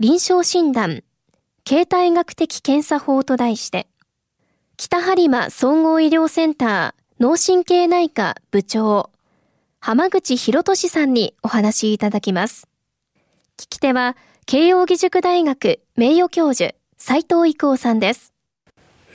臨床診断形態学的検査法と題して北播磨総合医療センター脳神経内科部長浜口博俊さんにお話いただきます。聞き手は、慶應義塾大学名誉教授、斉藤育夫さんです。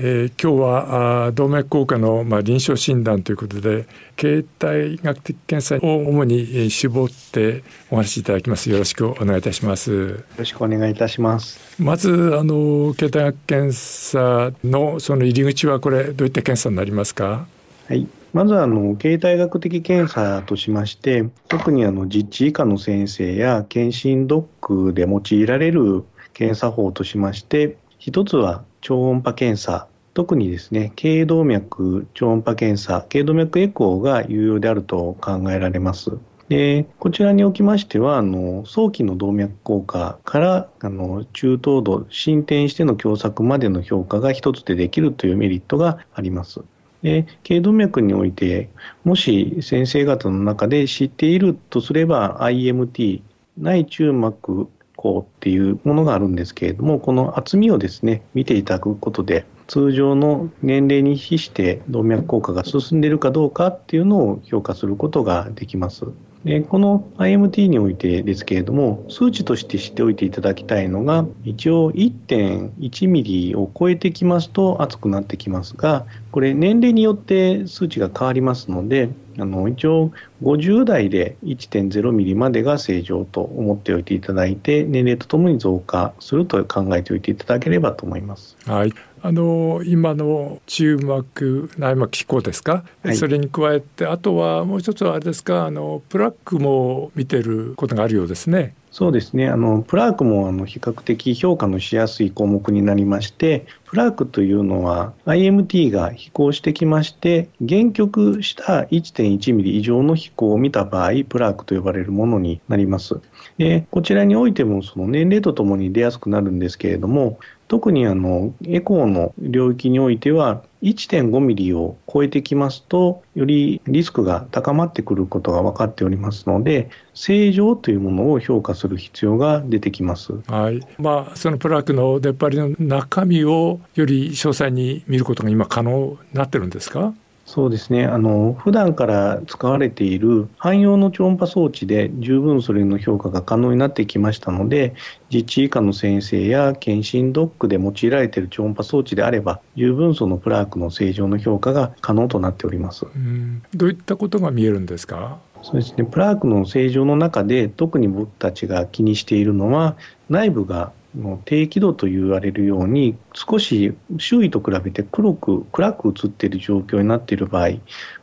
えー、今日はあ動脈硬化の、まあ、臨床診断ということで形態学的検査を主に、えー、絞ってお話しいただきます。よろしくお願いいたします。よろしくお願いいたします。まずあの形態学検査のその入り口はこれどういった検査になりますか？はい。まずあの、形態学的検査としまして、特にあの実地以下の先生や検診ドックで用いられる検査法としまして、一つは超音波検査、特にですね、頸動脈超音波検査、頸動脈エコーが有用であると考えられます。でこちらにおきましてはあの早期の動脈硬化からあの中等度進展しての狭窄までの評価が一つでできるというメリットがあります。で頸動脈においてもし先生方の中で知っているとすれば IMT 内中膜孔っていうものがあるんですけれどもこの厚みをですね見ていただくことで通常の年齢に比して動脈硬化が進んでいるかどうかっていうのを評価することができます。でこの IMT においてですけれども数値として知っておいていただきたいのが一応1.1ミリを超えてきますと熱くなってきますがこれ年齢によって数値が変わりますのであの一応50代で1.0ミリまでが正常と思っておいていただいて年齢とともに増加すると考えておいていただければと思います。はいあの今の中膜内膜機構ですか、はい、それに加えてあとはもう一つはあれですか？あのプラックも見てることがあるようですね。そうですね。あのプラークもあの比較的評価のしやすい項目になりましてプラークというのは IMT が飛行してきまして限局した1.1ミリ以上の飛行を見た場合プラークと呼ばれるものになります。でこちらにおいてもその年齢とともに出やすくなるんですけれども特にあのエコーの領域においては1.5ミリを超えてきますとよりリスクが高まってくることが分かっておりますので正常というものを評価する必要が出てきます、はい。まあ、そのプラークの出っ張りの中身をより詳細に見ることが今可能になってるんですか？そうですね。あの、普段から使われている汎用の超音波装置で十分それの評価が可能になってきましたので、実地以下の先生や検診ドックで用いられている超音波装置であれば、十分そのプラークの正常の評価が可能となっております。どういったことが見えるんですか？そうですね。プラークの正常の中で特に僕たちが気にしているのは、内部がの低輝度と言われるように少し周囲と比べて黒く暗く映っている状況になっている場合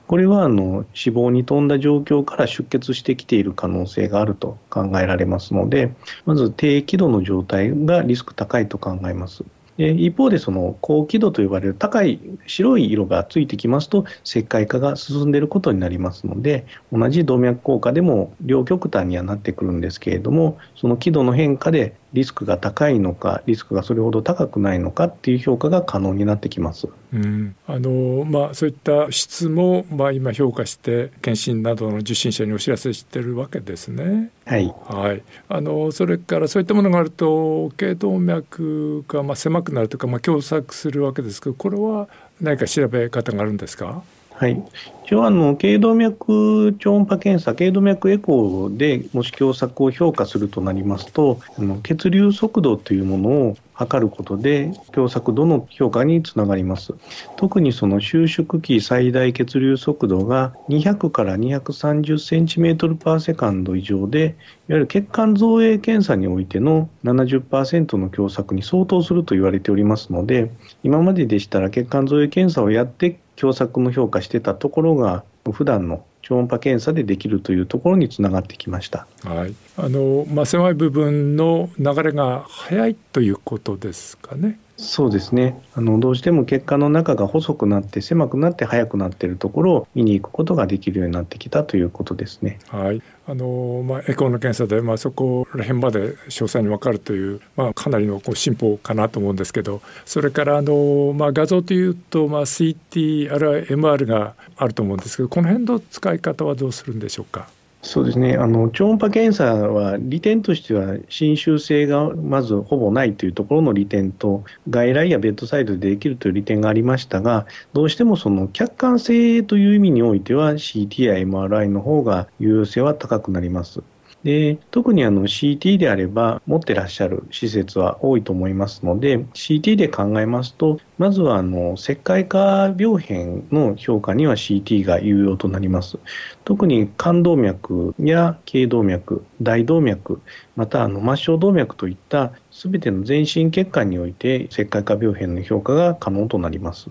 これはあの死亡に富んだ状況から出血してきている可能性があると考えられますのでまず低輝度の状態がリスク高いと考えます。一方でその高輝度と呼ばれる高い白い色がついてきますと石灰化が進んでいることになりますので同じ動脈硬化でも両極端にはなってくるんですけれどもその輝度の変化でリスクが高いのかリスクがそれほど高くないのかっていう評価が可能になってきます。うん、あのまあそういった質もまあ今評価して検診などの受診者にお知らせしてるわけですね。はい。はい。あのそれからそういったものがあると頸動脈がまあ狭くなるとかまあ狭窄するわけですけどこれは何か調べ方があるんですか？はい、一応あの、頸動脈超音波検査、頸動脈エコーでもし狭窄を評価するとなりますと、あの血流速度というものを測ることで、狭窄度の評価につながります。特にその収縮期最大血流速度が200から230センチメートルパーセカンド以上で、いわゆる血管造影検査においての70%の狭窄に相当すると言われておりますので、今まででしたら血管造影検査をやって狭窄も評価してたところが普段の超音波検査でできるというところにつながってきました。はい、あのまあ、狭い部分の流れが速いということですかね。そうですねあのどうしても血管の中が細くなって狭くなって速くなっているところを見に行くことができるようになってきたということですね。はいあのまあ、エコーの検査で、まあ、そこら辺まで詳細に分かるという、まあ、かなりのこう進歩かなと思うんですけどそれからあの、まあ、画像というと、まあ、CT あるいは MR があると思うんですけどこの辺の使い方はどうするんでしょうか？そうですねあの超音波検査は利点としては侵襲性がまずほぼないというところの利点と外来やベッドサイドでできるという利点がありましたがどうしてもその客観性という意味においては CT や MRI の方が有用性は高くなります。で特にあの CT であれば持ってらっしゃる施設は多いと思いますので CT で考えますとまずはあの石灰化病変の評価には CT が有用となります。特に冠動脈や頸動脈、大動脈、またあの末梢動脈といったすべての全身血管において石灰化病変の評価が可能となります。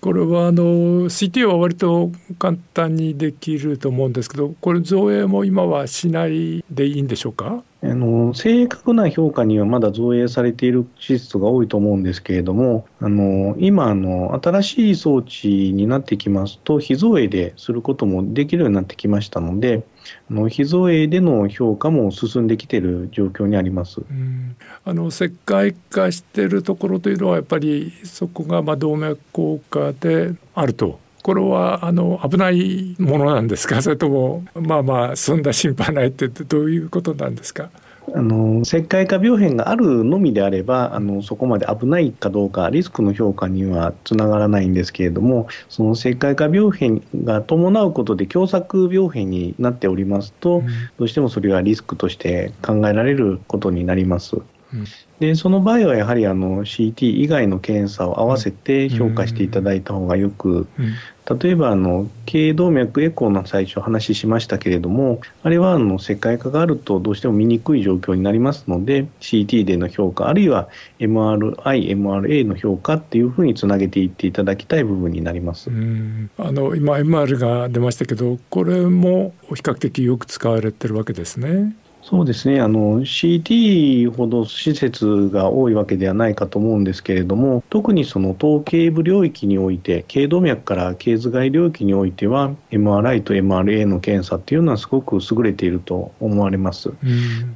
これはあの CT は割と簡単にできると思うんですけど、これ造影も今はしないでいいんでしょうか？あの正確な評価にはまだ造影されている施設が多いと思うんですけれども、あの今の、新しい装置になってきますと、非造影ですることもできるようになってきましたので、あの非造影での評価も進んできている状況にあります。あの石灰化しているところというのはやっぱりそこがまあ動脈硬化であるとこれはあの危ないものなんですか？それともまあまあ済んだ心配ないってどういうことなんですか？あの石灰化病変があるのみであればあのそこまで危ないかどうかリスクの評価にはつながらないんですけれどもその石灰化病変が伴うことで狭窄病変になっておりますと、うん、どうしてもそれはリスクとして考えられることになります。でその場合はやはりあの CT 以外の検査を合わせて評価していただいた方がよく、例えばあの頸動脈エコーの最初話しましたけれどもあれはあの石灰化があるとどうしても見にくい状況になりますので CT での評価あるいは MRI、MRA の評価っていうふうにつなげていっていただきたい部分になります。あの今 MR が出ましたけどこれも比較的よく使われてるわけですね。そうですねあの CT ほど施設が多いわけではないかと思うんですけれども特にその頭頸部領域において頸動脈から頸頭蓋領域においては MRI と MRA の検査っていうのはすごく優れていると思われます。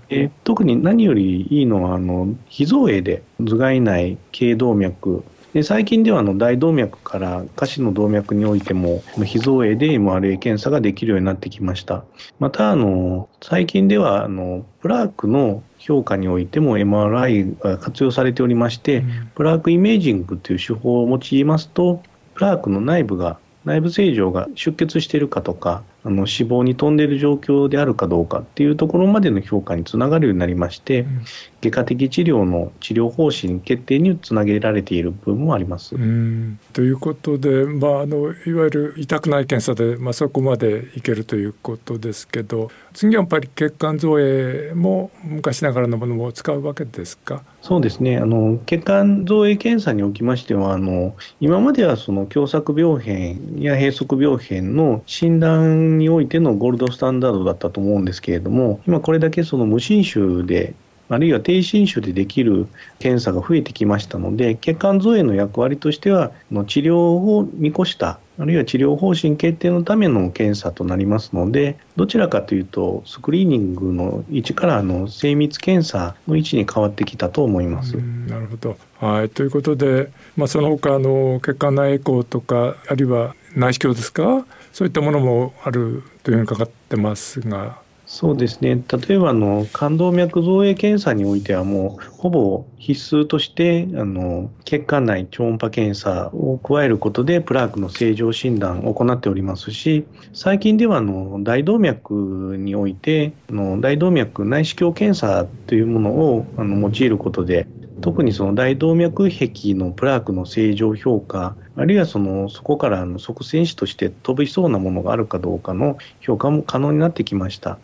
え特に何よりいいのはあの非造影で頭蓋内頸動脈で最近ではあの大動脈から下肢の動脈においても非造影で MRA 検査ができるようになってきました。またあの最近ではあのプラークの評価においても MRI が活用されておりまして、プラークイメージングという手法を用いますとプラークの内部が内部正常が出血しているかとかあの死亡に飛んでいる状況であるかどうかっていうところまでの評価につながるようになりまして、うん、外科的治療の治療方針決定につなげられている部分もあります。ということで、まあ、あのいわゆる痛くない検査で、まあ、そこまでいけるということですけど次はやっぱり血管造影も昔ながらのものも使うわけですか？そうですね。あの血管造影検査におきましてはあの今まではその狭窄病変や閉塞病変の診断においてのゴールドスタンダードだったと思うんですけれども今これだけその無侵襲であるいは低侵襲でできる検査が増えてきましたので血管造影の役割としては治療を見越したあるいは治療方針決定のための検査となりますので、どちらかというと、スクリーニングの位置からの精密検査の位置に変わってきたと思います。なるほど。はい、ということで、まあ、その他の血管内エコーとか、あるいは内視鏡ですか、そういったものもあるというふうにかかってますが。そうですね例えばあの冠動脈造影検査においてはもうほぼ必須としてあの血管内超音波検査を加えることでプラークの正常診断を行っておりますし最近ではあの大動脈においてあの大動脈内視鏡検査というものをあの用いることで特にその大動脈壁のプラークの正常評価、あるいはそのそこからの側線子として飛びそうなものがあるかどうかの評価も可能になってきました。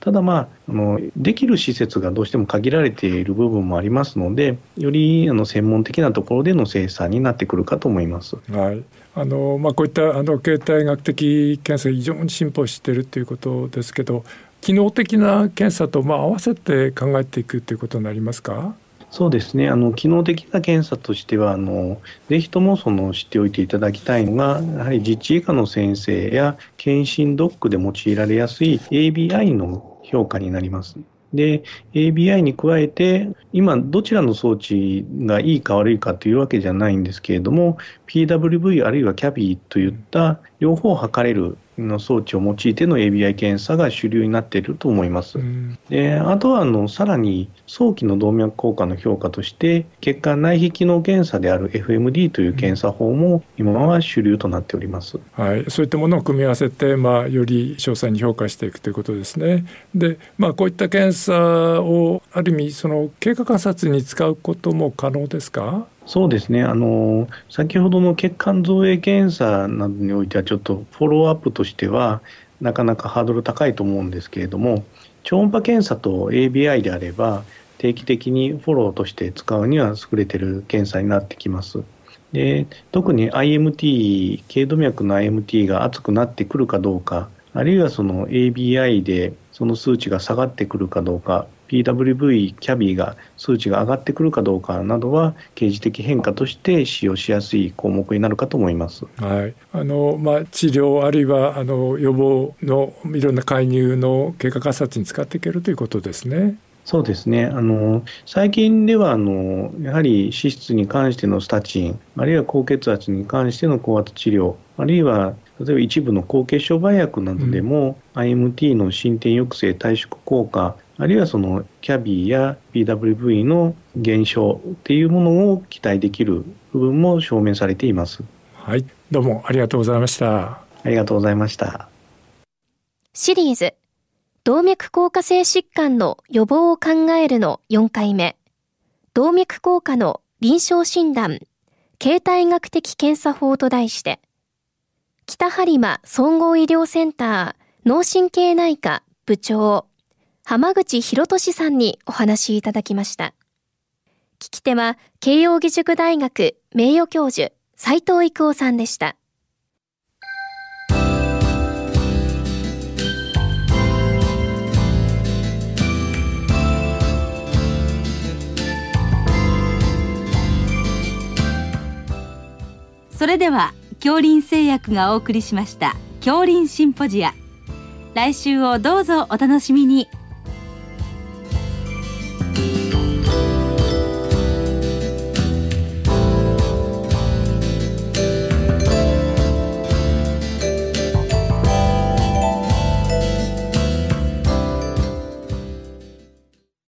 ただまあ、あの、できる施設がどうしても限られている部分もありますので、よりあの専門的なところでの生産になってくるかと思います。はい。あのまあ、こういったあの形態学的検査非常に進歩しているということですけど機能的な検査とまあ合わせて考えていくということになりますか？そうですねあの機能的な検査としてはあのぜひともその知っておいていただきたいのがやはり実地以下の先生や検診ドックで用いられやすい ABI の評価になります。で、ABI に加えて、今、どちらの装置がいいか悪いかというわけじゃないんですけれども、PWV あるいは CABI といった両方測れるの装置を用いての ABI 検査が主流になっていると思います。であとはあのさらに早期の動脈硬化の評価として血管内皮機能検査である FMD という検査法も今は主流となっております、はい、そういったものを組み合わせて、まあ、より詳細に評価していくということですね。で、まあ、こういった検査をある意味その経過観察に使うことも可能ですか？そうですねあの先ほどの血管造影検査などにおいてはちょっとフォローアップとしてはなかなかハードル高いと思うんですけれども超音波検査と ABI であれば定期的にフォローとして使うには優れてる検査になってきます。で特に IMT 頸動脈の IMT が厚くなってくるかどうかあるいはその ABI でその数値が下がってくるかどうか PWV、キャビーが数値が上がってくるかどうかなどは刑事的変化として使用しやすい項目になるかと思います。はい、あのまあ治療あるいはあの予防のいろんな介入の経過観察に使っていけるということですね。そうですね。あの、最近では、あの、やはり脂質に関してのスタチン、あるいは高血圧に関しての高圧治療、あるいは、例えば一部の高血小売薬などでも、うん、IMT の進展抑制、退縮効果、あるいはそのキャビーや PWV の減少っていうものを期待できる部分も証明されています。はい、どうもありがとうございました。ありがとうございました。シリーズ動脈硬化性疾患の予防を考えるの4回目。動脈硬化の臨床診断、形態学的検査法と題して、北播磨総合医療センター脳神経内科部長、浜口博俊さんにお話いただきました。聞き手は、慶應義塾大学名誉教授、斉藤育夫さんでした。それでは恐林製薬がお送りしました恐林シンポジア。来週をどうぞお楽しみに。